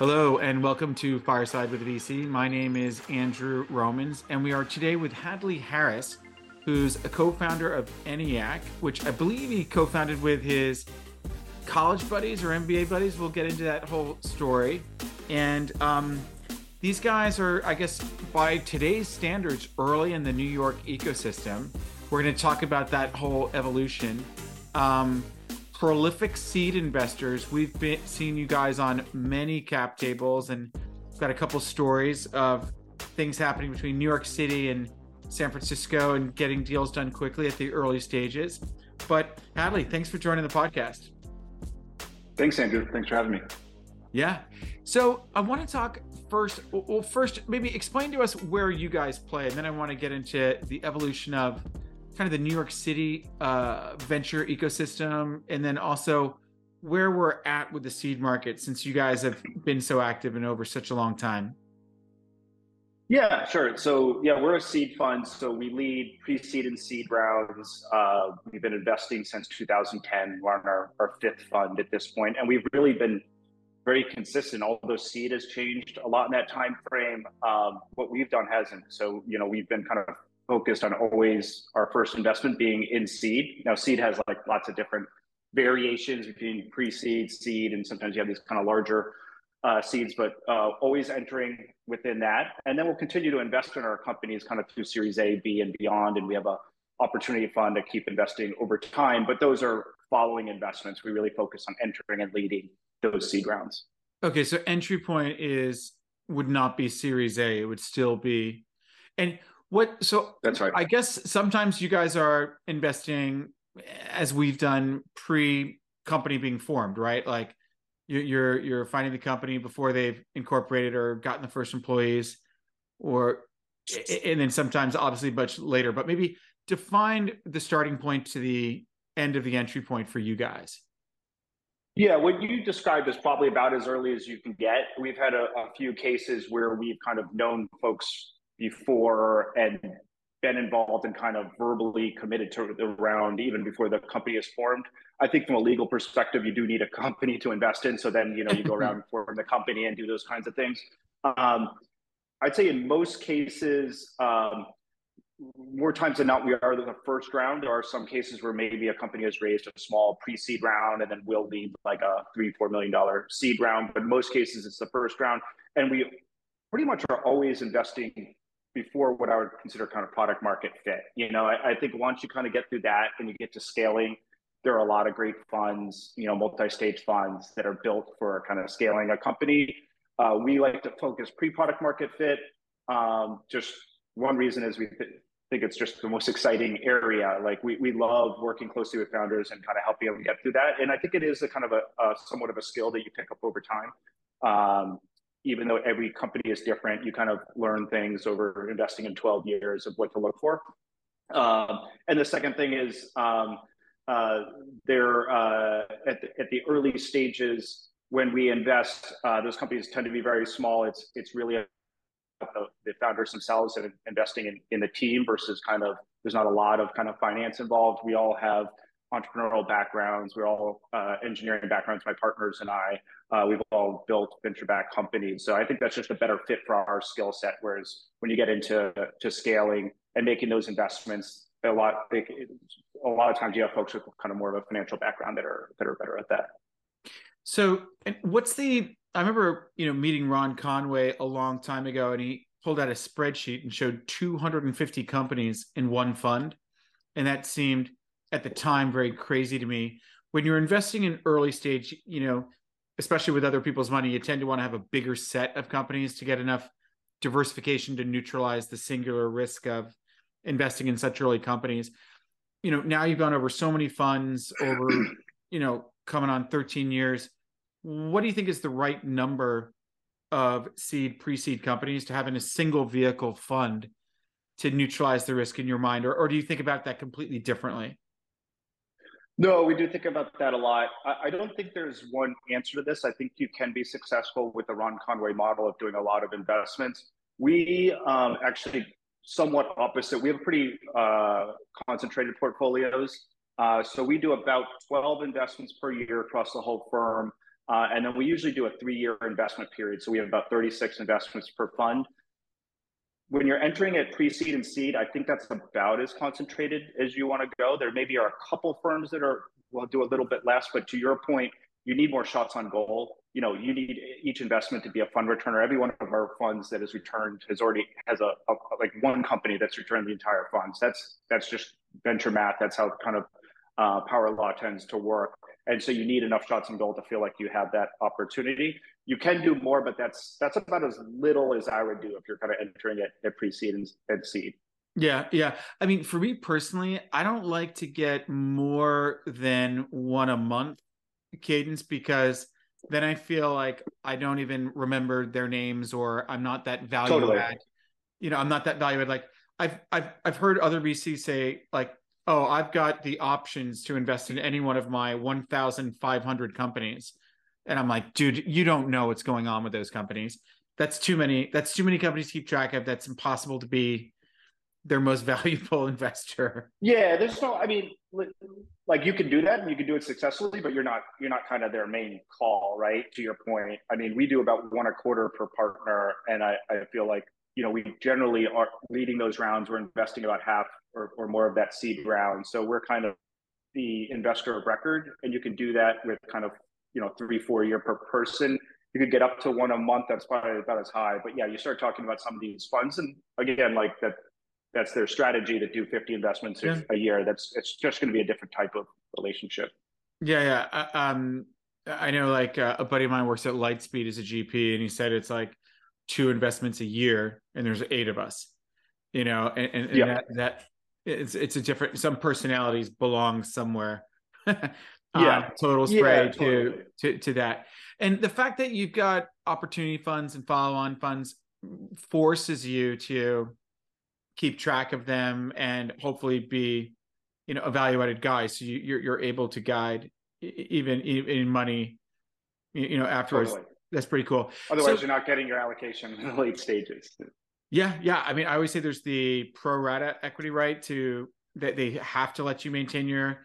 Hello, and welcome to Fireside with VC. My name is Andrew Romans, and we are today with Hadley Harris, who's a co founder of ENIAC, which I believe he co founded with his college buddies or MBA buddies. We'll get into that whole story. And um, these guys are, I guess, by today's standards, early in the New York ecosystem. We're going to talk about that whole evolution. Um, prolific seed investors. We've been seen you guys on many cap tables, and got a couple stories of things happening between New York City and San Francisco and getting deals done quickly at the early stages. But Hadley, thanks for joining the podcast. Thanks, Andrew. Thanks for having me. Yeah. So I want to talk first. Well, first, maybe explain to us where you guys play, and then I want to get into the evolution of kind of the New York City uh, venture ecosystem, and then also where we're at with the seed market since you guys have been so active and over such a long time. Yeah, sure. So yeah, we're a seed fund. So we lead pre-seed and seed rounds. Uh, we've been investing since 2010. We're on our, our fifth fund at this point, and we've really been very consistent. Although seed has changed a lot in that time frame, um, what we've done hasn't. So you know, we've been kind of focused on always our first investment being in seed. Now, seed has like lots of different variations between pre-seed, seed, and sometimes you have these kind of larger uh, seeds, but uh, always entering within that. And then we'll continue to invest in our companies kind of through Series A, B, and beyond. And we have a opportunity fund to keep investing over time. But those are following investments. We really focus on entering and leading those seed rounds. Okay, so entry point is would not be Series A. It would still be, and what so that's right. I guess sometimes you guys are investing as we've done pre company being formed, right? Like you're you're finding the company before they've incorporated or gotten the first employees, or and then sometimes obviously much later. But maybe define the starting point to the end of the entry point for you guys. Yeah, what you described is probably about as early as you can get. We've had a, a few cases where we've kind of known folks before and been involved and kind of verbally committed to the round even before the company is formed. I think from a legal perspective, you do need a company to invest in. So then, you know, you go around and form the company and do those kinds of things. Um, I'd say in most cases, um, more times than not, we are the first round. There are some cases where maybe a company has raised a small pre-seed round and then will need like a three, four million dollar seed round. But most cases, it's the first round, and we pretty much are always investing before what I would consider kind of product market fit. You know, I, I, think once you kind of get through that and you get to scaling, there are a lot of great funds, you know, multi-stage funds that are built for kind of scaling a company. Uh, we like to focus pre-product market fit. Um, just one reason is we th- think it's just the most exciting area. Like we, we love working closely with founders and kind of helping them get through that. And I think it is a kind of a, a somewhat of a skill that you pick up over time. Um, even though every company is different, you kind of learn things over investing in 12 years of what to look for. Um, and the second thing is um, uh, they're uh, at, the, at the early stages when we invest, uh, those companies tend to be very small. It's it's really the, founders themselves and investing in, in the team versus kind of there's not a lot of kind of finance involved. We all have entrepreneurial backgrounds. We're all uh, engineering backgrounds. My partners and I, uh, we've all built venture-backed companies. So I think that's just a better fit for our skill set. Whereas when you get into to scaling and making those investments, a lot a lot of times you have folks with kind of more of a financial background that are that are better at that. So, what's the? I remember you know meeting Ron Conway a long time ago, and he pulled out a spreadsheet and showed 250 companies in one fund, and that seemed at the time very crazy to me. When you're investing in early stage, you know, especially with other people's money, you tend to want to have a bigger set of companies to get enough diversification to neutralize the singular risk of investing in such early companies. You know, now you've gone over so many funds over, you know, coming on 13 years. What do you think is the right number of seed pre-seed companies to have in a single vehicle fund to neutralize the risk in your mind or, or do you think about that completely differently no, we do think about that a lot. I, I, don't think there's one answer to this. I think you can be successful with the Ron Conway model of doing a lot of investments. We um, actually somewhat opposite. We have pretty uh, concentrated portfolios. Uh, so we do about 12 investments per year across the whole firm. Uh, and then we usually do a three year investment period. So we have about 36 investments per fund. When you're entering at pre seed and seed, I think that's about as concentrated as you want to go. There maybe are a couple firms that are will do a little bit less, but to your point, you need more shots on goal. You know, you need each investment to be a fund returner. Every one of our funds that is returned has already has a, a like one company that's returned the entire funds. That's that's just venture math. That's how kind of uh, power law tends to work. And so you need enough shots on goal to feel like you have that opportunity. You can do more, but that's that's about as little as I would do if you're kind of entering it at pre-seed and, and seed. Yeah, yeah. I mean, for me personally, I don't like to get more than one a month cadence because then I feel like I don't even remember their names or I'm not that value totally. add. You know, I'm not that value add. Like I've I've I've heard other VCs say like, oh, I've got the options to invest in any one of my 1,500 companies, and I'm like, dude, you don't know what's going on with those companies. That's too many. That's too many companies to keep track of. That's impossible to be their most valuable investor. Yeah, there's no. I mean, like you can do that and you can do it successfully, but you're not you're not kind of their main call, right? To your point, I mean, we do about one a quarter per partner, and I, I feel like you know we generally are leading those rounds. We're investing about half or, or more of that seed round, so we're kind of the investor of record, and you can do that with kind of you know three four year per person you could get up to one a month. That's probably about as high. But yeah, you start talking about some of these funds, and again, like that that's their strategy to do 50 investments yeah. a year that's it's just going to be a different type of relationship yeah yeah um i know like uh, a buddy of mine works at lightspeed as a gp and he said it's like two investments a year and there's eight of us you know and, and, and yeah. that, that it's it's a different some personalities belong somewhere yeah um, total spray yeah, totally. to to to that. And the fact that you've got opportunity funds and follow on funds forces you to keep track of them and hopefully be you know evaluated guys so you, are you're, you're able to guide even in money you know afterwards. Totally. that's pretty cool. Otherwise so, you're not getting your allocation in the late stages. Yeah yeah. I mean i always say there's the pro rata equity right to that they have to let you maintain your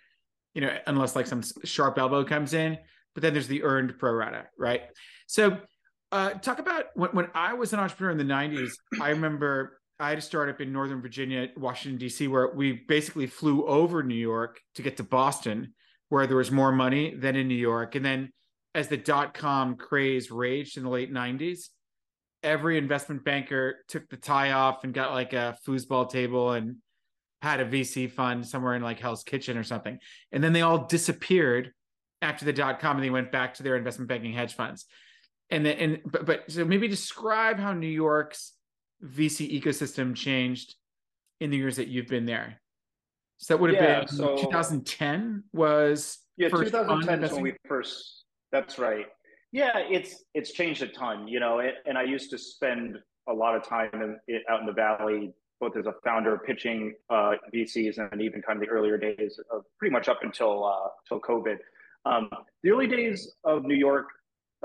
you know unless like some sharp elbow comes in but then there's the earned pro rata right so uh, talk about when, when i was an entrepreneur in the 90s i remember I had a startup in Northern Virginia, Washington, D.C., where we basically flew over New York to get to Boston, where there was more money than in New York. And then as the dot com craze raged in the late 90s, every investment banker took the tie off and got like a foosball table and had a VC fund somewhere in like Hell's Kitchen or something. And then they all disappeared after the dot com and they went back to their investment banking hedge funds. And then, and but, but so maybe describe how New York's VC ecosystem changed in the years that you've been there? So that would have yeah, been so, 2010 was yeah 2010 is when we first that's right yeah it's it's changed a ton you know it, and i used to spend a lot of time in, it, out in the valley both as a founder pitching uh, vcs and even kind of the earlier days of pretty much up until uh, until covid um, the early days of new york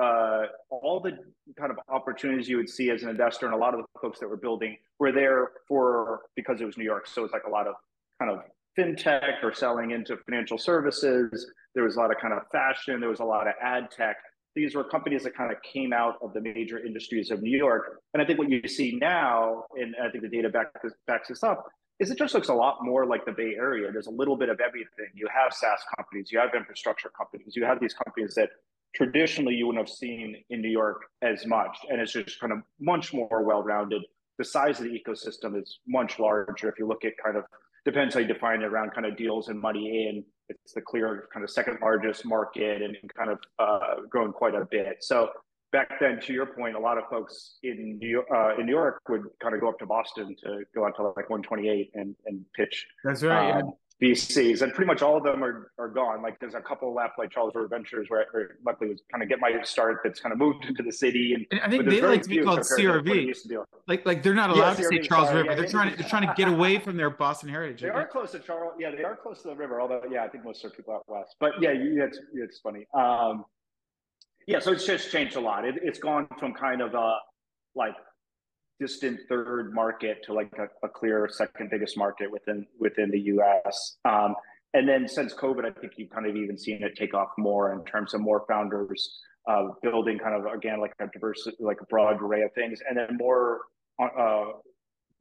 uh, all the kind of opportunities you would see as an investor and a lot of the folks that were building were there for because it was New York. So it's like a lot of kind of fintech or selling into financial services. There was a lot of kind of fashion. There was a lot of ad tech. These were companies that kind of came out of the major industries of New York. And I think what you see now, and I think the data back, backs this up, is it just looks a lot more like the Bay Area. There's a little bit of everything. You have SaaS companies, you have infrastructure companies, you have these companies that traditionally you wouldn't have seen in New York as much. And it's just kind of much more well rounded. The size of the ecosystem is much larger. If you look at kind of, depends how you define it around kind of deals and money in, it's the clear kind of second largest market and, kind of uh, growing quite a bit. So back then, to your point, a lot of folks in New York, uh, in New York would kind of go up to Boston to go out to like 128 and, and pitch. That's right. Um, VCs, and pretty much all of them are, are gone. Like there's a couple left, like Charles River Ventures, where I luckily was kind of get my start. That's kind of moved into the city, and, and I think they like to be called CRV. Like like they're not allowed yeah, to say Charles sorry, River. Yeah, they're trying to they're trying to get away from their Boston heritage. They are close to Charles. Yeah, they are close to the river. Although yeah, I think most are people out west. But yeah, it's it's funny. Um, yeah, so it's just changed a lot. It, it's gone from kind of a like distant third market to like a, a, clear second biggest market within within the U.S. Um, and then since COVID, I think you've kind of even seen it take off more in terms of more founders uh, building kind of again like a diverse, like a broad array of things, and then more uh,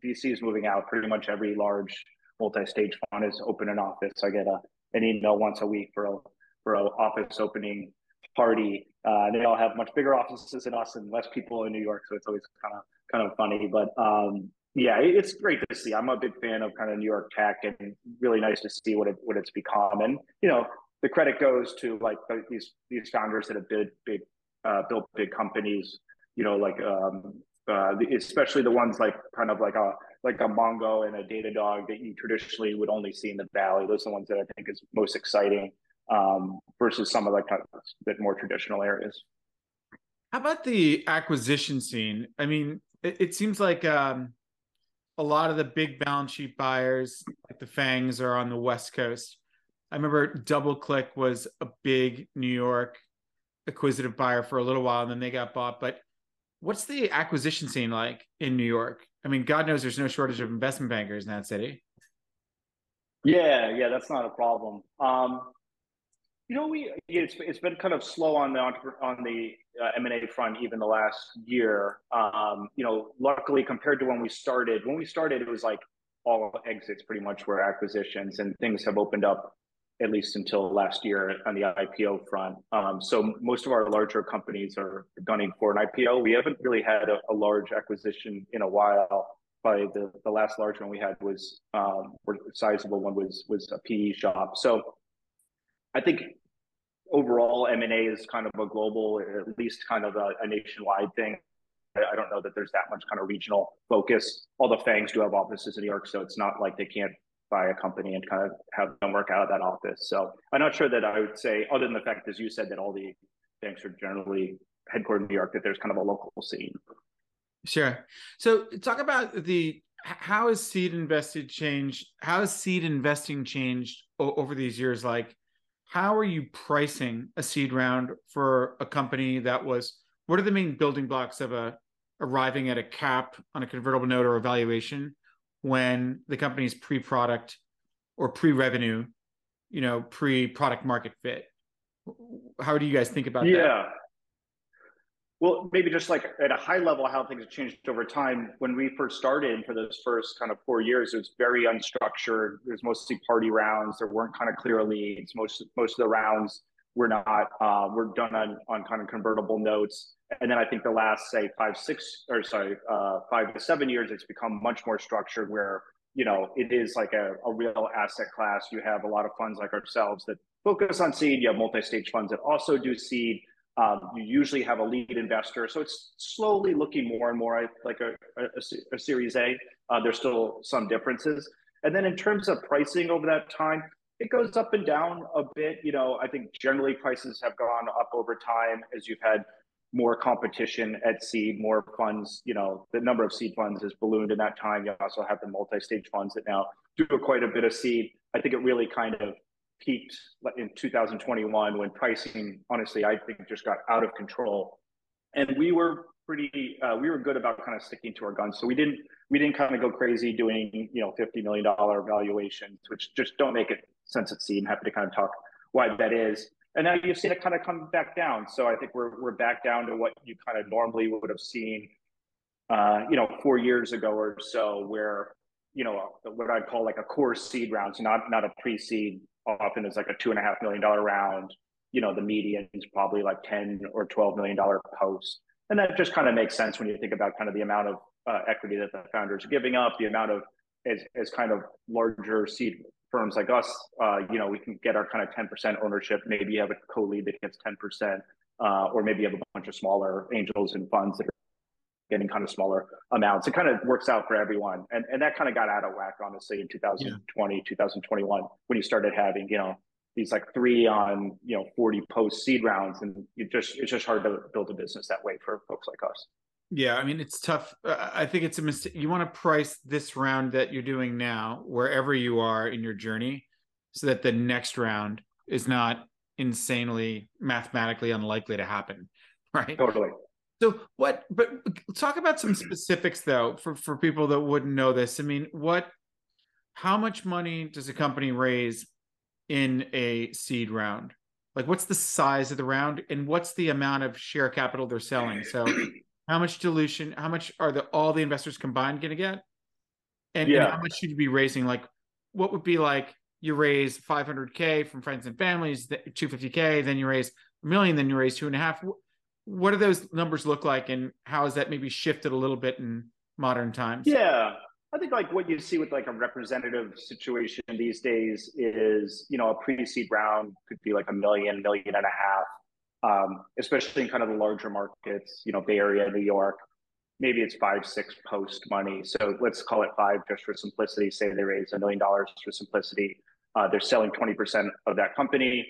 VCs moving out. Pretty much every large multi-stage fund is open an office. I get a an email once a week for a for an office opening party. Uh, they all have much bigger offices than us and less people in New York, so it's always kind of kind of funny. But um, yeah, it's great to see. I'm a big fan of kind of New York tech, and really nice to see what it what it's become. And you know, the credit goes to like these these founders that have big big uh, built big companies. You know, like um, uh, especially the ones like kind of like a like a Mongo and a Datadog that you traditionally would only see in the Valley. Those are the ones that I think is most exciting um, versus some of like a bit more traditional areas. How about the acquisition scene? I mean, it, it seems like um, a lot of the big balance sheet buyers, like the FANGs, are on the West Coast. I remember DoubleClick was a big New York acquisitive buyer for a little while, and then they got bought. But what's the acquisition scene like in New York? I mean, God knows there's no shortage of investment bankers in that city. Yeah, yeah, that's not a problem. Um, you know, we it's it's been kind of slow on the on the uh, M and A front even the last year. Um, you know, luckily compared to when we started, when we started, it was like all exits pretty much were acquisitions, and things have opened up at least until last year on the IPO front. Um, so most of our larger companies are gunning for an IPO. We haven't really had a, a large acquisition in a while. Probably the, the last large one we had was um, or sizable one was was a PE shop. So I think overall M&A is kind of a global, at least kind of a, nationwide thing. I don't know that there's that much kind of regional focus. All the FANGs do have offices in New York, so it's not like they can't buy a company and kind of have them work out of that office. So I'm not sure that I would say, other than the fact, as you said, that all the banks are generally headquartered in New York, that there's kind of a local scene. Sure. So talk about the how has seed invested changed? How has seed investing changed over these years? Like how are you pricing a seed round for a company that was what are the main building blocks of a arriving at a cap on a convertible note or evaluation when the company's pre-product or pre-revenue you know pre-product market fit how do you guys think about yeah. that yeah well, maybe just like at a high level, how things have changed over time. When we first started for those first kind of four years, it was very unstructured. It was mostly party rounds. There weren't kind of clear leads. Most most of the rounds were not uh, were done on on kind of convertible notes. And then I think the last say five six or sorry uh, five to seven years, it's become much more structured where you know it is like a, a real asset class. You have a lot of funds like ourselves that focus on seed. You have multi-stage funds that also do seed um, you usually have a lead investor. So it's slowly looking more and more like a, a, a Series A. Uh, there's still some differences. And then in terms of pricing over that time, it goes up and down a bit. You know, I think generally prices have gone up over time as you've had more competition at seed, more funds. You know, the number of seed funds has ballooned in that time. You also have the multi-stage funds that now do quite a bit of seed. I think it really kind of peaked in 2021 when pricing, honestly, I think just got out of control. And we were pretty, uh, we were good about kind of sticking to our guns. So we didn't, we didn't kind of go crazy doing, you know, $50 million valuations, which just don't make it sense at seed. I'm happy to kind of talk why that is. And now you've seen it kind of come back down. So I think we're, we're back down to what you kind of normally would have seen, uh, you know, four years ago or so, where you know what I'd call like a core seed round, so not not a pre-seed often is like a two and a half million dollar round. You know, the median is probably like 10 or 12 million dollar post. And that just kind of makes sense when you think about kind of the amount of uh, equity that the founders are giving up, the amount of as, as kind of larger seed firms like us, uh, you know, we can get our kind of 10% ownership. Maybe you have a co-lead that gets 10%, uh, or maybe you have a bunch of smaller angels and funds that are getting kind of smaller amounts. It kind of works out for everyone. And, and that kind of got out of whack, honestly, in 2020, yeah. 2021, when you started having, you know, these like three on, you know, 40 post seed rounds. And it just, it's just hard to build a business that way for folks like us. Yeah, I mean it's tough. Uh, I think it's a mistake. You want to price this round that you're doing now wherever you are in your journey, so that the next round is not insanely mathematically unlikely to happen. Right. Totally. So what? But talk about some specifics though for for people that wouldn't know this. I mean, what? How much money does a company raise in a seed round? Like, what's the size of the round, and what's the amount of share capital they're selling? So, how much dilution? How much are the all the investors combined going to get? And, yeah. and how much should you be raising? Like, what would be like? You raise 500k from friends and families, 250k, then you raise a million, then you raise two and a half. What do those numbers look like, and how has that maybe shifted a little bit in modern times? Yeah, I think like what you see with like a representative situation these days is, you know, a pre-seed round could be like a million, million and a half, um, especially in kind of the larger markets, you know, Bay Area, New York. Maybe it's five, six post money. So let's call it five just for simplicity. Say they raise a million dollars for simplicity. Uh, they're selling 20% of that company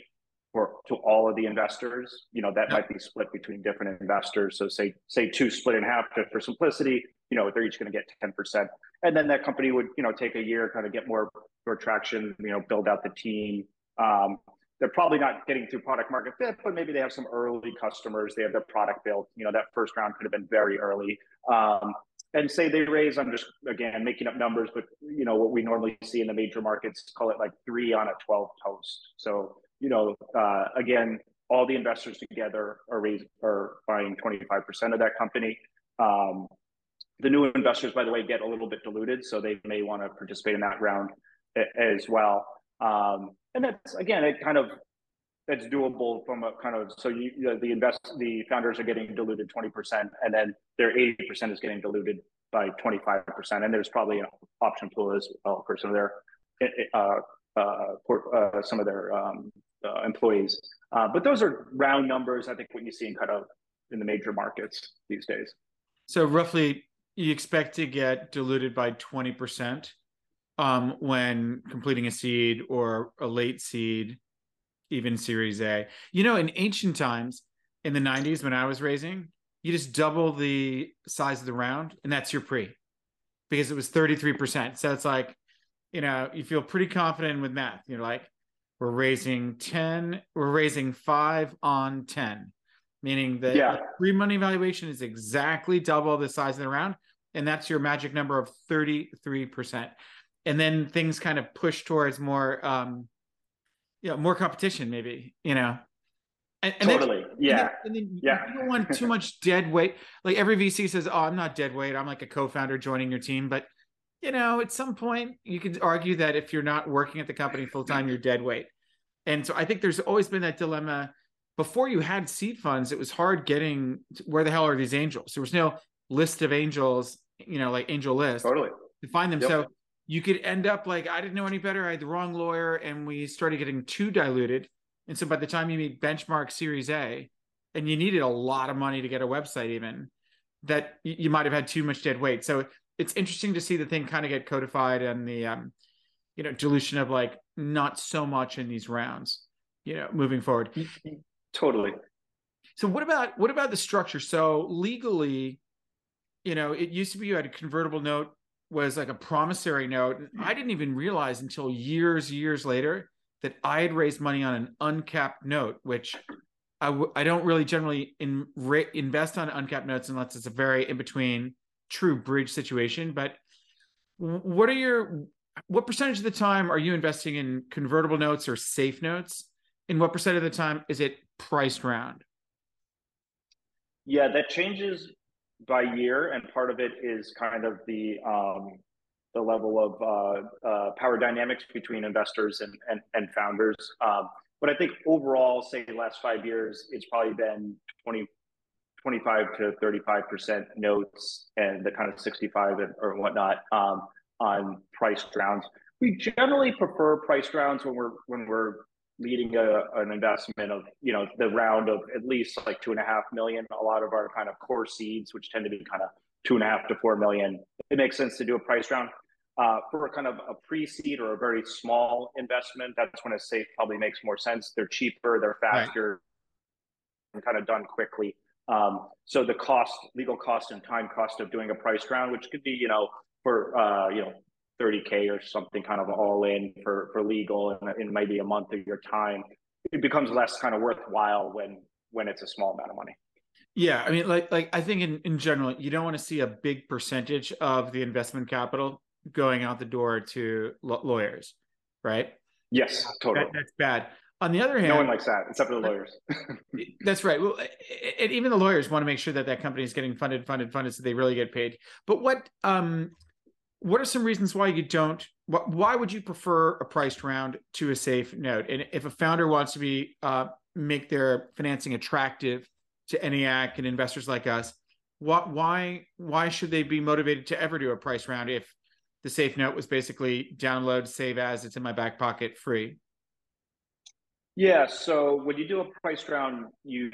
for to all of the investors. You know, that yeah. might be split between different investors. So say say two split in half just for simplicity, you know, they're each going to get 10% and then that company would you know take a year kind of get more more traction you know build out the team um, they're probably not getting through product market fit but maybe they have some early customers they have their product built you know that first round could have been very early um, and say they raise i'm just again making up numbers but you know what we normally see in the major markets call it like three on a 12 post so you know uh, again all the investors together are raising are buying 25% of that company um, the new investors, by the way, get a little bit diluted, so they may want to participate in that round as well. Um, and that's again, it kind of that's doable from a kind of so you, you know, the invest the founders are getting diluted twenty percent, and then their eighty percent is getting diluted by twenty five percent, and there's probably an option pool as well for some of their uh, uh, for, uh, some of their um, uh, employees. Uh, but those are round numbers. I think what you see in kind of in the major markets these days. So roughly you expect to get diluted by 20% um, when completing a seed or a late seed, even Series A. You know, in ancient times, in the 90s when I was raising, you just double the size of the round, and that's your pre because it was 33%. So it's like, you know, you feel pretty confident with math. You're like, we're raising 10, we're raising five on 10, meaning that yeah. pre money valuation is exactly double the size of the round and that's your magic number of 33%. And then things kind of push towards more um you know, more competition maybe, you know. And, and totally. Then, yeah. And then, and then yeah. you don't want too much dead weight. Like every VC says, "Oh, I'm not dead weight. I'm like a co-founder joining your team." But you know, at some point, you could argue that if you're not working at the company full time, you're dead weight. And so I think there's always been that dilemma. Before you had seed funds, it was hard getting where the hell are these angels? There was no list of angels, you know, like angel list totally to find them. Yep. So you could end up like, I didn't know any better. I had the wrong lawyer and we started getting too diluted. And so by the time you meet benchmark series A and you needed a lot of money to get a website even that you might have had too much dead weight. So it's interesting to see the thing kind of get codified and the, um, you know, dilution of like not so much in these rounds, you know, moving forward. Totally. So what about what about the structure? So legally, you know, it used to be you had a convertible note was like a promissory note. And I didn't even realize until years, years later that I had raised money on an uncapped note, which I w- I don't really generally in, re- invest on uncapped notes unless it's a very in between true bridge situation. But what are your what percentage of the time are you investing in convertible notes or safe notes? And what percent of the time is it priced round? Yeah, that changes by year, and part of it is kind of the um, the level of uh, uh, power dynamics between investors and and, and founders. Um, but I think overall, say the last five years, it's probably been 20, 25 to 35 percent notes and the kind of 65 and, or whatnot um, on price rounds. We generally prefer price rounds when we're when we're leading a, an investment of you know the round of at least like two and a half million a lot of our kind of core seeds which tend to be kind of two and a half to four million it makes sense to do a price round uh, for a kind of a pre-seed or a very small investment that's when a safe probably makes more sense they're cheaper they're faster right. and kind of done quickly so the cost legal cost and time cost of doing a price round which could be you know for uh, you know 30k or something kind of all in for for legal and in maybe a month of your time it becomes less kind of worthwhile when when it's a small amount of money. Yeah i mean like like i think in in general you don't want to see a big percentage of the investment capital going out the door to lawyers right? Yes totally. that, that's bad On the other hand, no one likes that except for the lawyers. that's right. Well, and even the lawyers want to make sure that that company is getting funded, funded, funded, so they really get paid. But what um, what are some reasons why you don't? Why would you prefer a priced round to a safe note? And if a founder wants to be uh, make their financing attractive to ENIAC and investors like us, what why why should they be motivated to ever do a price round if the safe note was basically download, save as, it's in my back pocket, free? Yeah. So when you do a price round, you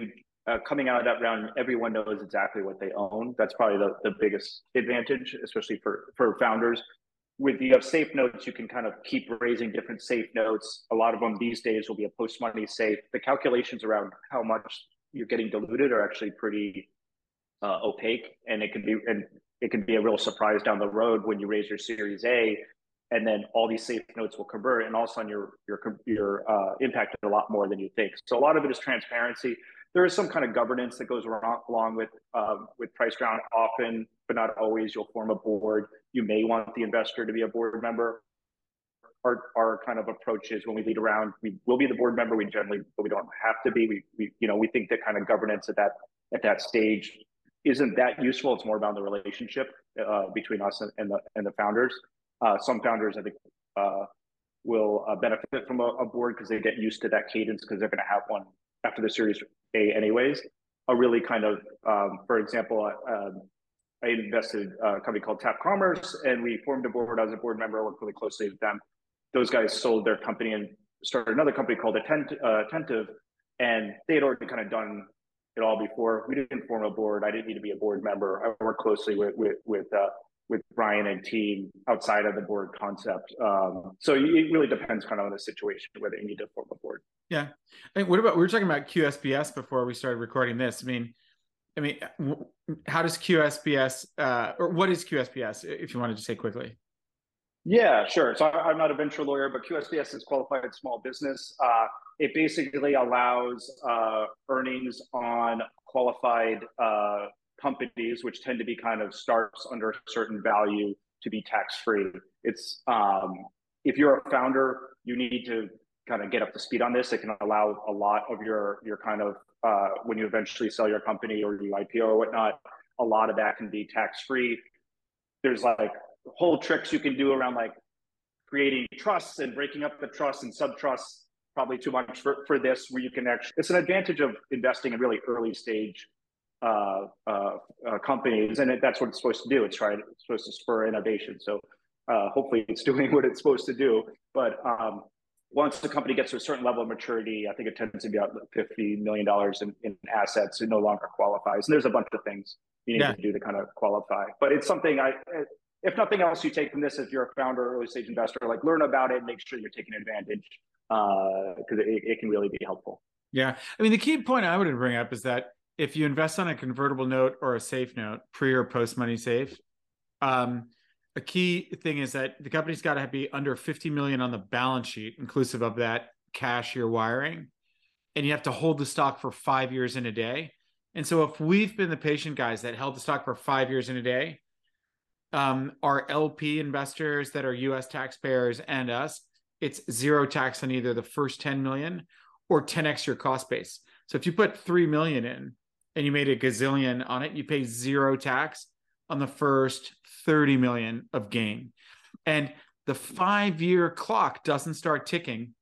uh, coming out of that round, everyone knows exactly what they own. That's probably the, the biggest advantage, especially for for founders. With the safe notes, you can kind of keep raising different safe notes. A lot of them these days will be a post money safe. The calculations around how much you're getting diluted are actually pretty uh, opaque, and it can be and it can be a real surprise down the road when you raise your Series A and then all these safe notes will convert, and all of a sudden you're you're you're uh, impacted a lot more than you think. So a lot of it is transparency. There is some kind of governance that goes along with um, with price round. Often, but not always, you'll form a board. You may want the investor to be a board member. Our, our kind of approach is when we lead around, we will be the board member. We generally, but we don't have to be. We, we you know we think that kind of governance at that at that stage isn't that useful. It's more about the relationship uh, between us and, and the and the founders. Uh, some founders, I think, uh, will uh, benefit from a, a board because they get used to that cadence because they're going to have one after the Series A, anyways. A really kind of, um, for example, um, I invested a company called Tap Commerce, and we formed a board as a board member. I worked really closely with them. Those guys sold their company and started another company called Attent- uh, Attentive, and they had already kind of done it all before. We didn't form a board. I didn't need to be a board member. I worked closely with with with uh, with Brian and team outside of the board concept. Um, so it really depends kind of on the situation whether you need to form a board. Yeah. And what about we were talking about QSBS before we started recording this. I mean, I mean, how does QSBS uh, or what is QSBS? If you wanted to say quickly. Yeah, sure. So I'm not a venture lawyer, but QSBS is qualified small business. Uh, it basically allows uh, earnings on qualified uh, companies, which tend to be kind of startups under a certain value, to be tax free. It's um, if you're a founder, you need to kind of get up to speed on this. It can allow a lot of your your kind of uh, when you eventually sell your company or you IPO or whatnot, a lot of that can be tax free. There's like whole tricks you can do around like creating trusts and breaking up the trusts and sub trusts. Probably too much for, for this, where you can actually, it's an advantage of investing in really early stage uh, uh, uh, companies, and it, that's what it's supposed to do. It's trying, it's supposed to spur innovation. So uh, hopefully, it's doing what it's supposed to do. But um, once the company gets to a certain level of maturity, I think it tends to be about fifty million dollars in, in, assets. It no longer qualifies, and there's a bunch of things you need yeah. to do to kind of qualify. But it's something I. If nothing else, you take from this if you're a founder early stage investor, like learn about it, make sure you're taking advantage because uh, it, it can really be helpful. Yeah. I mean, the key point I would bring up is that if you invest on a convertible note or a safe note, pre or post money safe, um, a key thing is that the company's got to be under 50 million on the balance sheet, inclusive of that cash you're wiring. And you have to hold the stock for five years in a day. And so if we've been the patient guys that held the stock for five years in a day, um, our LP investors that are US taxpayers and us, it's zero tax on either the first 10 million or 10x your cost base. So if you put 3 million in and you made a gazillion on it, you pay zero tax on the first 30 million of gain. And the five year clock doesn't start ticking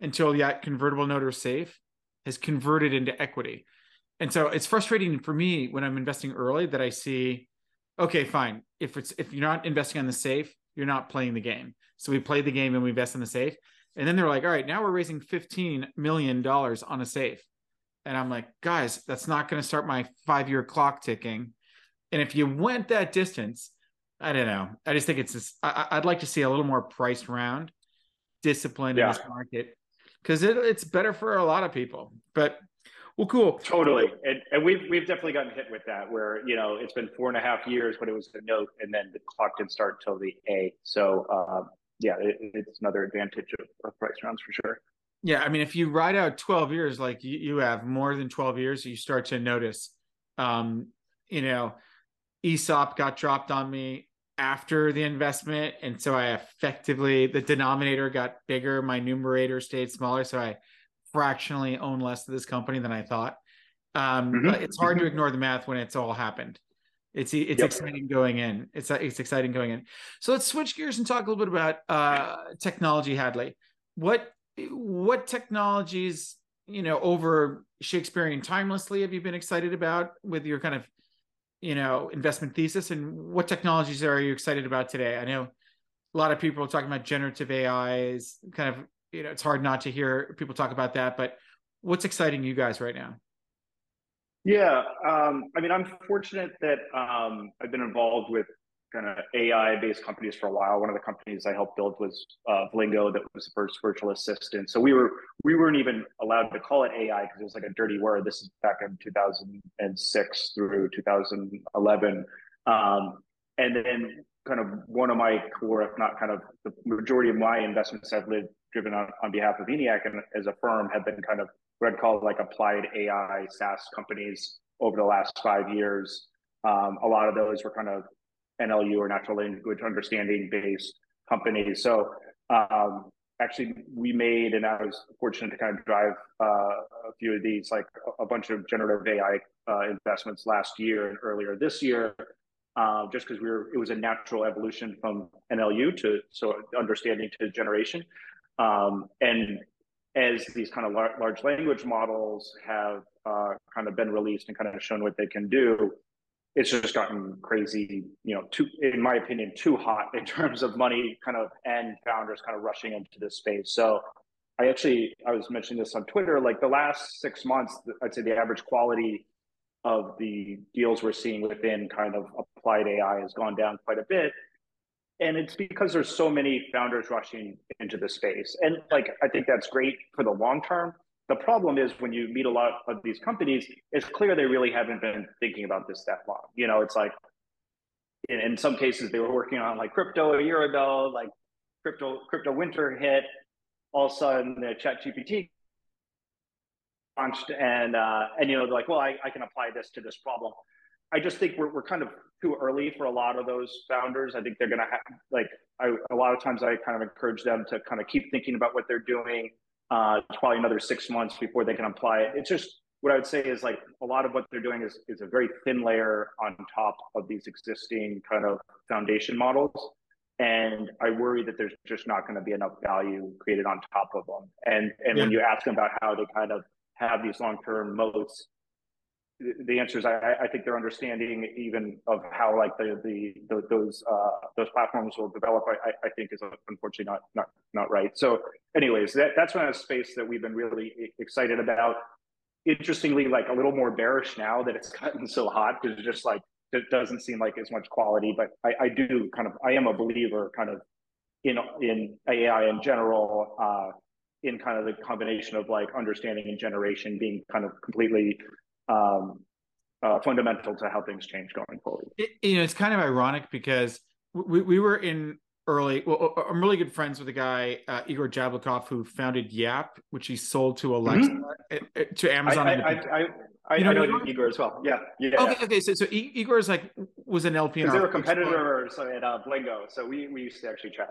until that convertible note or safe has converted into equity. And so it's frustrating for me when I'm investing early that I see, okay, fine. If it's if you're not investing on the safe, you're not playing the game. So we play the game and we invest in the safe. And then they're like, all right, now we're raising $15 million on a safe. And I'm like, guys, that's not going to start my five year clock ticking. And if you went that distance, I don't know. I just think it's this. I, would like to see a little more priced round discipline yeah. in this market because it, it's better for a lot of people. But well, cool. Totally. And, and we've, we've definitely gotten hit with that where, you know, it's been four and a half years when it was a note and then the clock didn't start till the A. So, um, yeah, it, it's another advantage of, of price rounds for sure. Yeah, I mean, if you ride out 12 years, like you, you have more than 12 years, you start to notice, um, you know, ESOP got dropped on me after the investment. And so I effectively, the denominator got bigger, my numerator stayed smaller. So I fractionally own less of this company than I thought. Um, Mhm. It's hard to ignore the math when it's all happened. It's it's Yep. exciting going in. It's it's exciting going in. So let's switch gears and talk a little bit about uh, technology, Hadley. What what technologies you know over Shakespearean timelessly have you been excited about with your kind of you know investment thesis, and what technologies are you excited about today? I know a lot of people are talking about generative AI is kind of you know it's hard not to hear people talk about that, but what's exciting you guys right now? Yeah, um, I mean, I'm fortunate that um, I've been involved with kind of AI-based companies for a while. One of the companies I helped build was uh, that was the first virtual assistant. So we were we weren't even allowed to call it AI because it was like a dirty word. This is back in 2006 through 2011, um, and then kind of one of my core, if not kind of the majority of my investments I've lived driven on, on behalf of ENIAC and as a firm have been kind of what I'd call like applied AI SaaS companies over the last five years. Um, a lot of those were kind of NLU or natural language understanding based companies. So um, actually, we made, and I was fortunate to kind of drive uh, a few of these, like a, bunch of generative AI uh, investments last year and earlier this year. Uh, just because we were, it was a natural evolution from NLU to so understanding to generation, um, and as these kind of lar- large language models have uh, kind of been released and kind of shown what they can do, it's just gotten crazy, you know, too, in my opinion, too hot in terms of money kind of and founders kind of rushing into this space. So I actually, I was mentioning this on Twitter, like the last six months, I'd say the average quality of the deals we're seeing within kind of applied AI has gone down quite a bit and it's because there's so many founders rushing into the space and like i think that's great for the long term the problem is when you meet a lot of these companies it's clear they really haven't been thinking about this that long you know it's like in, in some cases they were working on like crypto a year ago like crypto crypto winter hit all of a sudden the ChatGPT launched and uh and you know they're like well I, I can apply this to this problem I just think we're, we're kind of too early for a lot of those founders. I think they're going to have like I, a lot of times I kind of encourage them to kind of keep thinking about what they're doing. Uh, it's probably another six months before they can apply it. It's just what I would say is like a lot of what they're doing is is a very thin layer on top of these existing kind of foundation models. And I worry that there's just not going to be enough value created on top of them. And and yeah. when you ask them about how they kind of have these long term moats, the answer is I, I, think their understanding even of how like the the, the those uh, those platforms will develop I, I think is unfortunately not not not right. So anyways, that that's one of the space that we've been really excited about. Interestingly, like a little more bearish now that it's gotten so hot because just like it doesn't seem like as much quality. But I, I do kind of I am a believer kind of in in AI in general. Uh, in kind of the combination of like understanding and generation being kind of completely um, uh, fundamental to how things change going forward. It, you know, it's kind of ironic because we, we were in early. Well, I'm really good friends with a guy, uh, Igor Jablokov, who founded Yap, which he sold to Alexa mm-hmm. to Amazon. I, I, I, I, you know, know Igor? Igor? as well. Yeah, yeah. Okay, okay. So, so Igor is like was an LP. They were competitors at uh, Vlingo, so we we used to actually chat.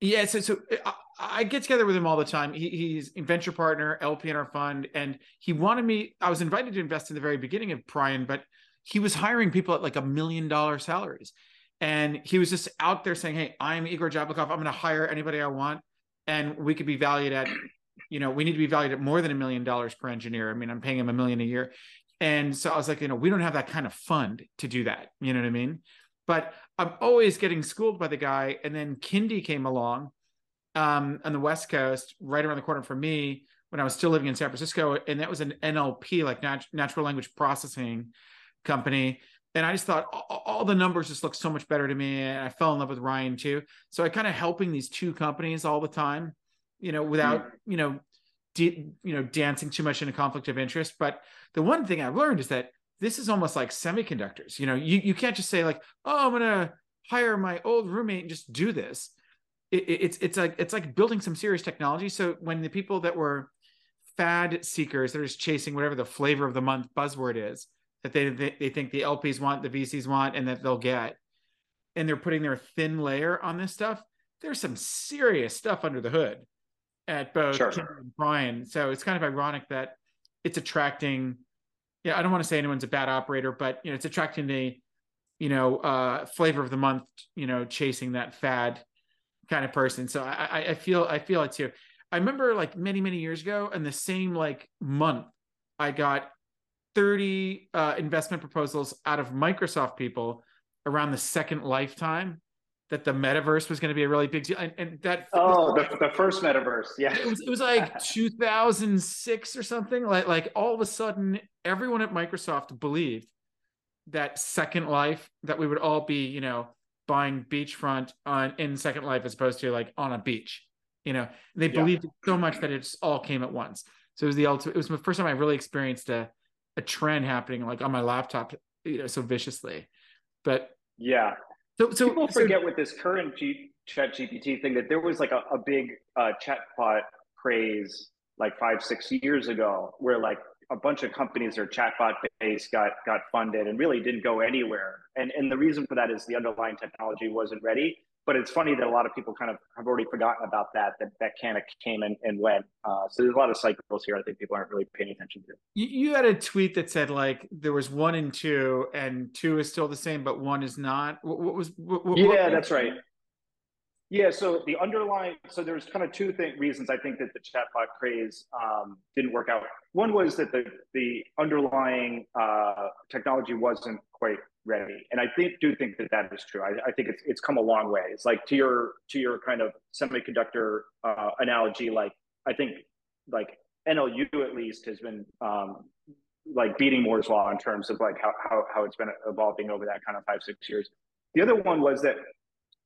Yeah, so so uh, I, I, get together with him all the time. He, he's a venture partner, LP in our fund, and he wanted me. I was invited to invest in the very beginning of Pryon, but he was hiring people at like a million dollar salaries, and he was just out there saying, "Hey, I'm Igor Jablokov. I'm going to hire anybody I want, and we could be valued at, you know, we need to be valued at more than a million dollars per engineer. I mean, I'm paying him a million a year." And so I was like, you know, we don't have that kind of fund to do that. You know what I mean? But I'm always getting schooled by the guy. And then Kindy came along um, on the West Coast, right around the corner from me when I was still living in San Francisco. And that was an NLP, like nat- natural language processing company. And I just thought all, all the numbers just look so much better to me. And I fell in love with Ryan too. So I kind of helping these two companies all the time, you know, without, mm-hmm. you know, you know, dancing too much in a conflict of interest. But the one thing I've learned is that this is almost like semiconductors. You know, you, you can't just say like, oh, I'm gonna hire my old roommate and just do this. It, it, it's it's like it's like building some serious technology. So when the people that were fad seekers, they're just chasing whatever the flavor of the month buzzword is that they they, they think the LPs want, the VCs want, and that they'll get, and they're putting their thin layer on this stuff. There's some serious stuff under the hood at both sure. and Brian. So it's kind of ironic that it's attracting. Yeah, I don't want to say anyone's a bad operator, but you know, it's attracting the, you know, uh, flavor of the month. You know, chasing that fad kind of person. So I, I feel I feel it too. I remember like many many years ago, in the same like month, I got 30 uh, investment proposals out of Microsoft people around the Second Life time that the metaverse was going to be a really big deal. And, and that oh, the, the first metaverse, yeah, it was, it was like 2006 or something. Like like all of a sudden, everyone at Microsoft believed that Second Life that we would all be, you know, buying beachfront on in Second Life as opposed to like on a beach. You know, they believed yeah. it so much that it just all came at once. So it was the ultimate. It was the first time I really experienced a a trend happening like on my laptop, you know, so viciously. But yeah, so so people forget so, with this current G, ChatGPT thing that there was like a, a big uh, chatbot craze like five six years ago, where like a bunch of companies are chatbot based got got funded and really didn't go anywhere. And and the reason for that is the underlying technology wasn't ready but it's funny that a lot of people kind of have already forgotten about that that that kind of came and, and went. Uh, so there's a lot of cycles here i think people aren't really paying attention to. You, you, had a tweet that said like there was one and two and two is still the same but one is not. What, what was what, what, yeah that's right. Yeah so the underlying so there's kind of two thing, reasons i think that the chatbot craze um, didn't work out. One was that the the underlying uh, technology wasn't quite ready. And I think do think that that is true. I, I, think it's it's come a long way. It's like to your to your kind of semiconductor uh, analogy. Like I think like NLU at least has been um, like beating Moore's law in terms of like how, how how it's been evolving over that kind of five six years. The other one was that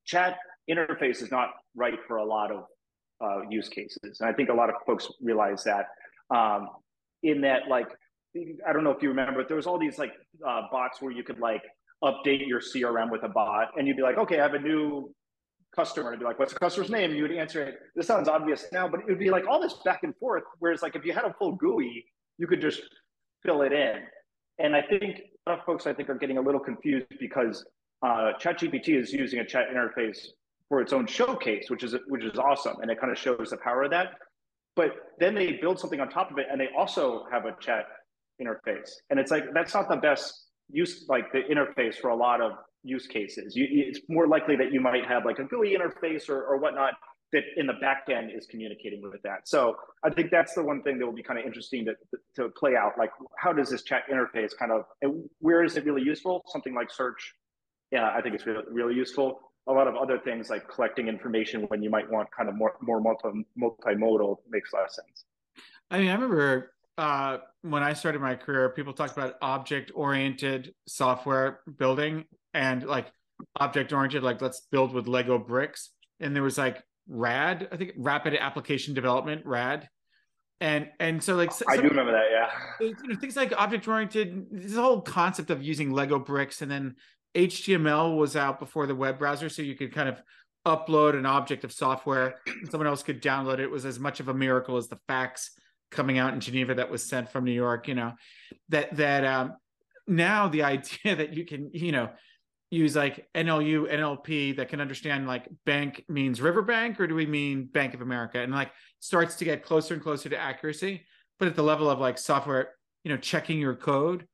chat interface is not right for a lot of uh, use cases, and I think a lot of folks realize that. Um, in that, like I don't know if you remember, but there was all these like uh, bots where you could like update your CRM with a bot, and you'd be like, okay, I have a new customer. And be like, what's the customer's name? You would answer it. This sounds obvious now, but it would be like all this back and forth. Whereas like if you had a full GUI, you could just fill it in. And I think a lot of folks I think are getting a little confused because uh, ChatGPT is using a chat interface for its own showcase, which is which is awesome, and it kind of shows the power of that. But then they build something on top of it, and they also have a chat interface. And it's like that's not the best use like the interface for a lot of use cases. You, it's more likely that you might have like a GUI interface or, or whatnot that in the back end is communicating with that. So I think that's the one thing that will be kind of interesting to, to play out. Like, how does this chat interface kind of, where is it really useful? Something like search. Yeah, I think it's really, really useful. A lot of other things like collecting information when you might want kind of more, more multi, multimodal makes less sense. I mean, I remember uh, when I started my career, people talked about object oriented software building and like object oriented, like let's build with Lego bricks. And there was like RAD, I think rapid application development, RAD. And and so like I do remember that, yeah. You know, things like object oriented, this whole concept of using Lego bricks, and then HTML was out before the web browser, so you could kind of upload an object of software and someone else could download it. It was as much of a miracle as the fax coming out in Geneva that was sent from New York, you know, that that um now the idea that you can, you know, use like NLU, NLP that can understand like bank means riverbank or do we mean Bank of America? And like starts to get closer and closer to accuracy. But at the level of like software, you know, checking your code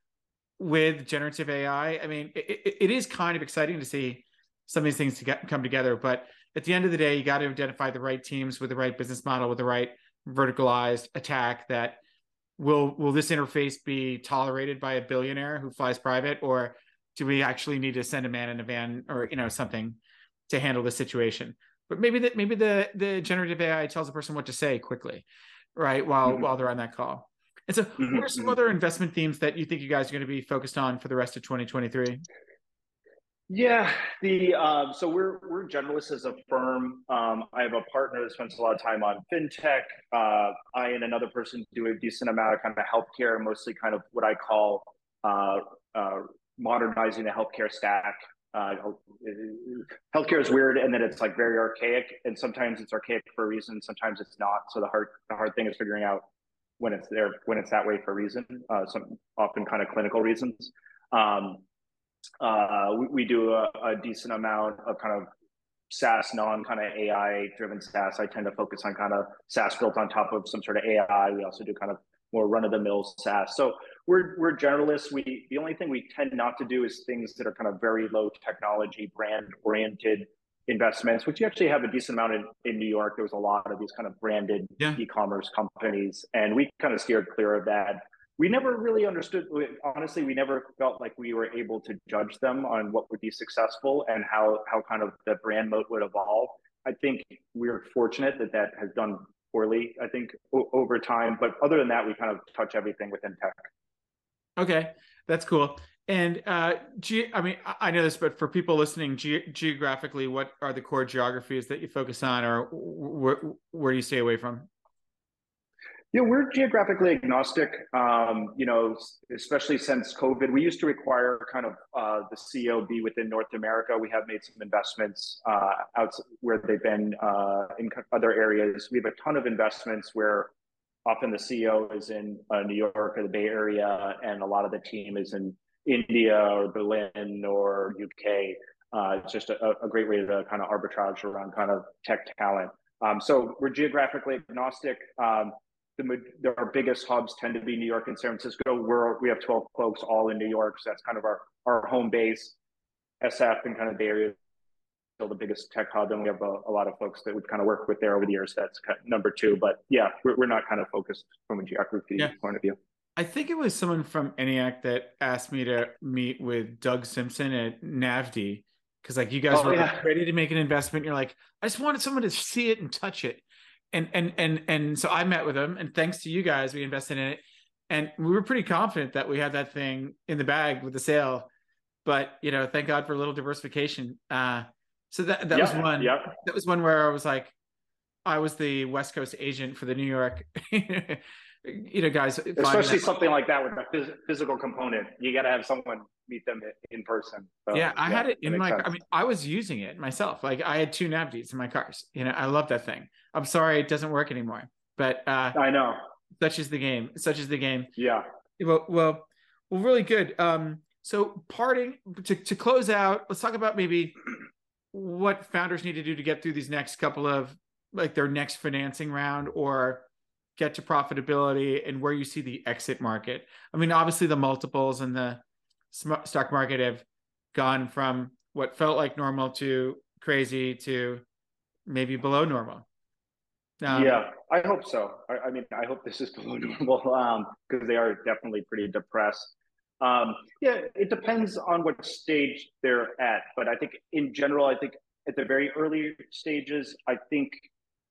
with generative AI, I mean, it, it is kind of exciting to see some of these things to get, come together. But at the end of the day, you got to identify the right teams with the right business model, with the right verticalized attack that will will this interface be tolerated by a billionaire who flies private or do we actually need to send a man in a van or you know something to handle the situation but maybe that maybe the the generative ai tells the person what to say quickly right while mm-hmm. while they're on that call and so mm-hmm. what are some mm-hmm. other investment themes that you think you guys are going to be focused on for the rest of 2023 yeah, the um, so we're we're generalists as a firm. Um, I have a partner that spends a lot of time on fintech. Uh, I and another person do a decent amount of kind of healthcare, mostly kind of what I call uh, uh, modernizing the healthcare stack. Uh, healthcare is weird, and then it's like very archaic, and sometimes it's archaic for a reason, sometimes it's not. So the hard the hard thing is figuring out when it's there, when it's that way for a reason. Uh, some often kind of clinical reasons. Um, uh, we, we, do a, a, decent amount of kind of SaaS, non kind of AI driven SaaS. I tend to focus on kind of SaaS built on top of some sort of AI. We also do kind of more run of the mill SaaS. So we're we're generalists. We the only thing we tend not to do is things that are kind of very low technology, brand oriented investments, which you actually have a decent amount in, in New York. There was a lot of these kind of branded yeah. e-commerce companies, and we kind of steered clear of that. We never really understood. Honestly, we never felt like we were able to judge them on what would be successful and how how kind of the brand moat would evolve. I think we're fortunate that that has done poorly. I think o- over time, but other than that, we kind of touch everything within tech. Okay, that's cool. And uh, ge- I mean, I know this, but for people listening, ge- geographically, what are the core geographies that you focus on, or where where do you stay away from? Yeah, we're geographically agnostic. Um, you know, especially since COVID, we used to require kind of uh, the CEO be within North America. We have made some investments uh, out where they've been uh, in other areas. We have a ton of investments where often the CEO is in uh, New York or the Bay Area, and a lot of the team is in India or Berlin or UK. Uh, it's just a, a, great way to kind of arbitrage around kind of tech talent. Um, so we're geographically agnostic. Um, the, our biggest hubs tend to be New York and San Francisco. We're, we have 12 folks all in New York. So that's kind of our, our home base. SF and kind of Bay Area still the biggest tech hub. And we have a, a, lot of folks that we've kind of worked with there over the years. That's kind of number two. But yeah, we're, we're not kind of focused from a geography yeah. point of view. I think it was someone from ENIAC that asked me to meet with Doug Simpson at Navdy because like you guys oh, were yeah. ready to make an investment. You're like, I just wanted someone to see it and touch it. And and and and so I met with him, and thanks to you guys, we invested in it, and we were pretty confident that we had that thing in the bag with the sale. But you know, thank God for a little diversification. Uh, so that that was one. Yeah. That was one where I was like, I was the West Coast agent for the New York you know, guys, especially something like that with a physical component, you got to have someone meet them in person. So, yeah, I yeah, had it in my. Sense. I mean, I was using it myself. Like I had two Navdys in my cars. You know, I love that thing. I'm sorry it doesn't work anymore, but uh, I know. Such is the game. Such is the game. Yeah. Well, well, well, really good. Um, so parting to to close out, let's talk about maybe what founders need to do to get through these next couple of like their next financing round or get to profitability and where you see the exit market. I mean, obviously the multiples and the stock market have gone from what felt like normal to crazy to maybe below normal. Um, yeah, I hope so. I, I, mean, I hope this is below normal because um, they are definitely pretty depressed. Um, yeah, it depends on what stage they're at, but I think in general, I think at the very early stages, I think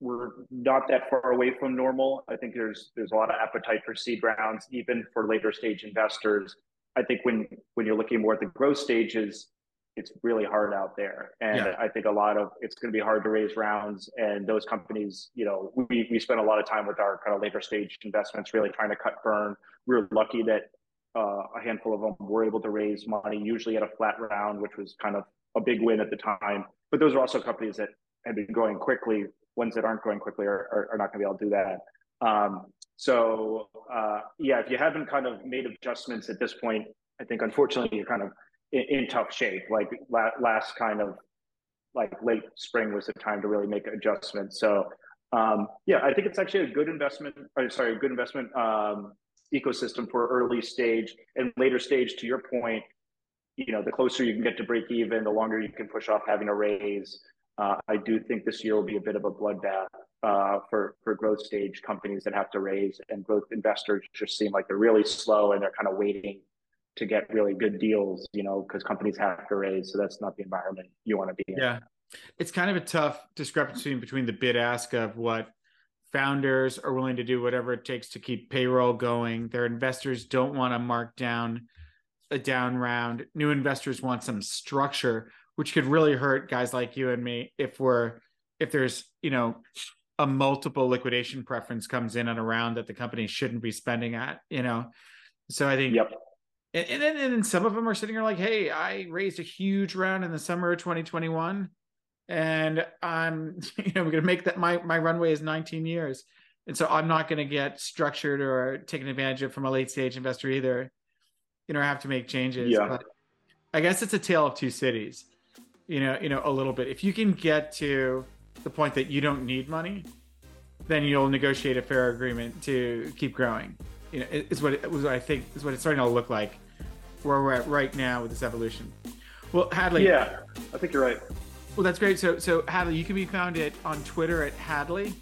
we're not that far away from normal. I think there's there's a lot of appetite for seed rounds, even for later stage investors. I think when when you're looking more at the growth stages, it's really hard out there, and yeah. I think a lot of it's going to be hard to raise rounds. And those companies, you know, we we spent a lot of time with our kind of later stage investments, really trying to cut burn. We were lucky that uh, a handful of them were able to raise money, usually at a flat round, which was kind of a big win at the time. But those are also companies that have been growing quickly ones that aren't growing quickly are, are, are not going to be able to do that. Um, so uh, yeah, if you haven't kind of made adjustments at this point, I think unfortunately you're kind of in, in tough shape. Like la- last kind of like late spring was the time to really make adjustments. So um, yeah, I think it's actually a good investment. Or sorry, a good investment um, ecosystem for early stage and later stage. To your point, you know, the closer you can get to break even, the longer you can push off having a raise. Uh, I do think this year will be a bit of a bloodbath uh, for for growth stage companies that have to raise, and growth investors just seem like they're really slow and they're kind of waiting to get really good deals, you know, because companies have to raise. So that's not the environment you want to be in. Yeah, it's kind of a tough discrepancy between the bid ask of what founders are willing to do whatever it takes to keep payroll going. Their investors don't want to mark down a down round. New investors want some structure which could really hurt guys like you and me if we're if there's you know a multiple liquidation preference comes in and around that the company shouldn't be spending at you know? So i think yep. and, and then and then some of them are sitting here like hey i raised a huge round in the summer of 2021 and i'm you know we're going to make that my my runway is 19 years and so i'm not going to get structured or taken advantage of from a late stage investor either. You know I have to make changes yeah. but i guess it's a tale of two cities you know, you know, a little bit. If you can get to the point that you don't need money, then you'll negotiate a fair agreement to keep growing. You know, is what it was. What I think is what it's starting to look like where we're at right now with this evolution. Well, Hadley. Yeah, I think you're right. Well, that's great. So, so Hadley, you can be found at on Twitter at Hadley,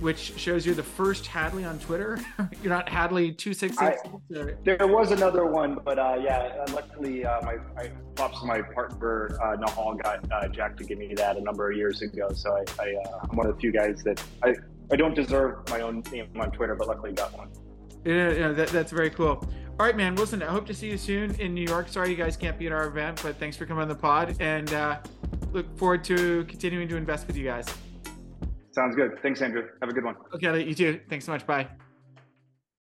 which shows you're the first Hadley on Twitter. you're not Hadley two six six. There was another one, but uh, yeah, luckily uh, my, my props to my partner uh, Nihal got uh, Jack to give me that a number of years ago. So I, I uh, I'm one of the few guys that I I don't deserve my own name on Twitter, but luckily got one. Yeah, yeah that, that's very cool. All right, man. Listen, I hope to see you soon in New York. Sorry you guys can't be at our event, but thanks for coming on the pod and uh, look forward to continuing to invest with you guys. Sounds good. Thanks, Andrew. Have a good one. Okay, you too. Thanks so much. Bye.